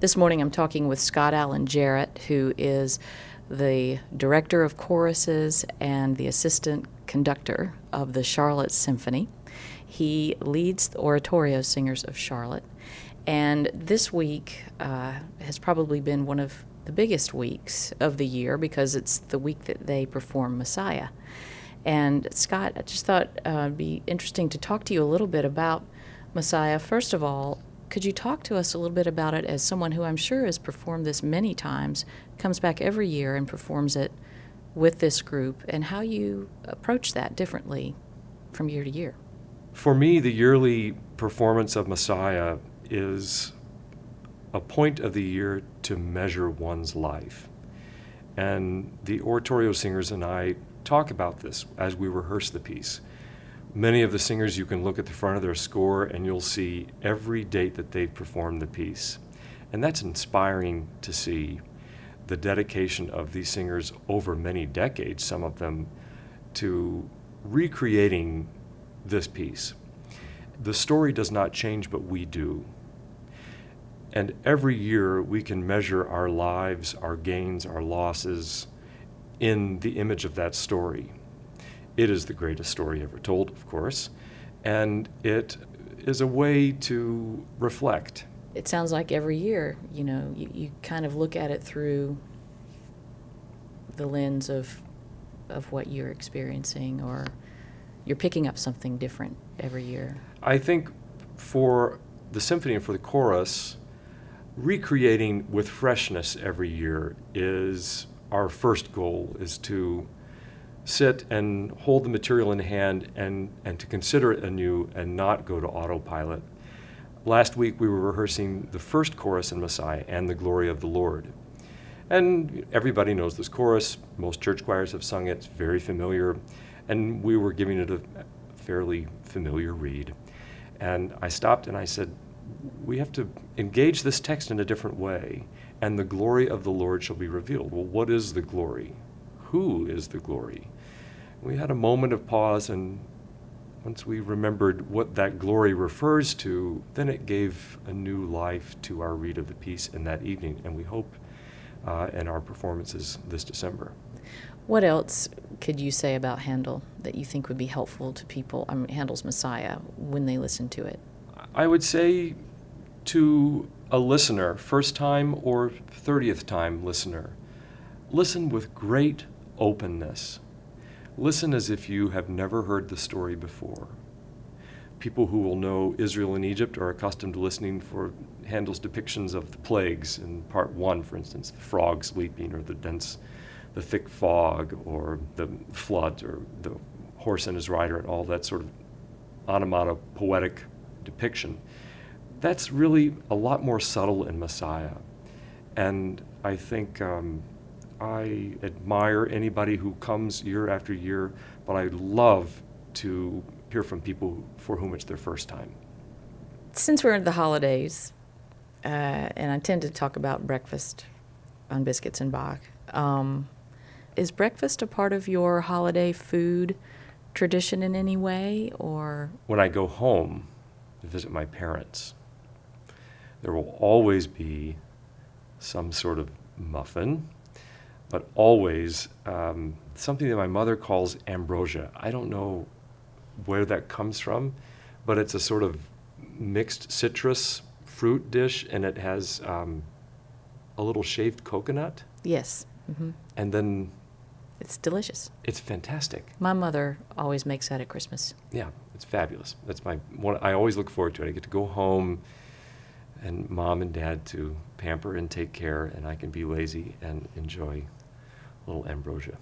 This morning I'm talking with Scott Allen Jarrett, who is the director of choruses and the assistant conductor of the Charlotte Symphony. He leads the oratorio singers of Charlotte. And this week uh, has probably been one of the biggest weeks of the year because it's the week that they perform Messiah. And Scott, I just thought uh, it'd be interesting to talk to you a little bit about Messiah. First of all, could you talk to us a little bit about it as someone who I'm sure has performed this many times, comes back every year and performs it with this group, and how you approach that differently from year to year? For me, the yearly performance of Messiah is a point of the year to measure one's life. And the oratorio singers and I talk about this as we rehearse the piece. Many of the singers, you can look at the front of their score and you'll see every date that they've performed the piece. And that's inspiring to see the dedication of these singers over many decades, some of them, to recreating this piece. The story does not change, but we do. And every year we can measure our lives, our gains, our losses in the image of that story. It is the greatest story ever told, of course, and it is a way to reflect. It sounds like every year, you know, you, you kind of look at it through the lens of of what you're experiencing or you're picking up something different every year. I think for the symphony and for the chorus, recreating with freshness every year is our first goal is to sit and hold the material in hand and, and to consider it anew and not go to autopilot. Last week we were rehearsing the first chorus in Messiah and the glory of the Lord. And everybody knows this chorus. Most church choirs have sung it. It's very familiar. And we were giving it a fairly familiar read. And I stopped and I said, we have to engage this text in a different way, and the glory of the Lord shall be revealed. Well, what is the glory? Who is the glory? We had a moment of pause, and once we remembered what that glory refers to, then it gave a new life to our read of the piece in that evening, and we hope uh, in our performances this December. What else could you say about Handel that you think would be helpful to people, I mean, Handel's Messiah, when they listen to it? I would say to a listener, first time or 30th time listener, listen with great openness. Listen as if you have never heard the story before. People who will know Israel and Egypt are accustomed to listening for Handel's depictions of the plagues in part one, for instance, the frogs leaping or the dense, the thick fog or the flood or the horse and his rider and all that sort of onomatopoetic depiction. That's really a lot more subtle in Messiah. And I think um, I admire anybody who comes year after year, but I love to hear from people for whom it's their first time. Since we're in the holidays, uh, and I tend to talk about breakfast on biscuits and Bach, um, is breakfast a part of your holiday food tradition in any way, or when I go home, to visit my parents. There will always be some sort of muffin, but always um, something that my mother calls ambrosia. I don't know where that comes from, but it's a sort of mixed citrus fruit dish, and it has um, a little shaved coconut. Yes. Mm-hmm. And then it's delicious. It's fantastic. My mother always makes that at Christmas. Yeah, it's fabulous. That's my one. I always look forward to it. I get to go home, and mom and dad to pamper and take care, and I can be lazy and enjoy little ambrosia.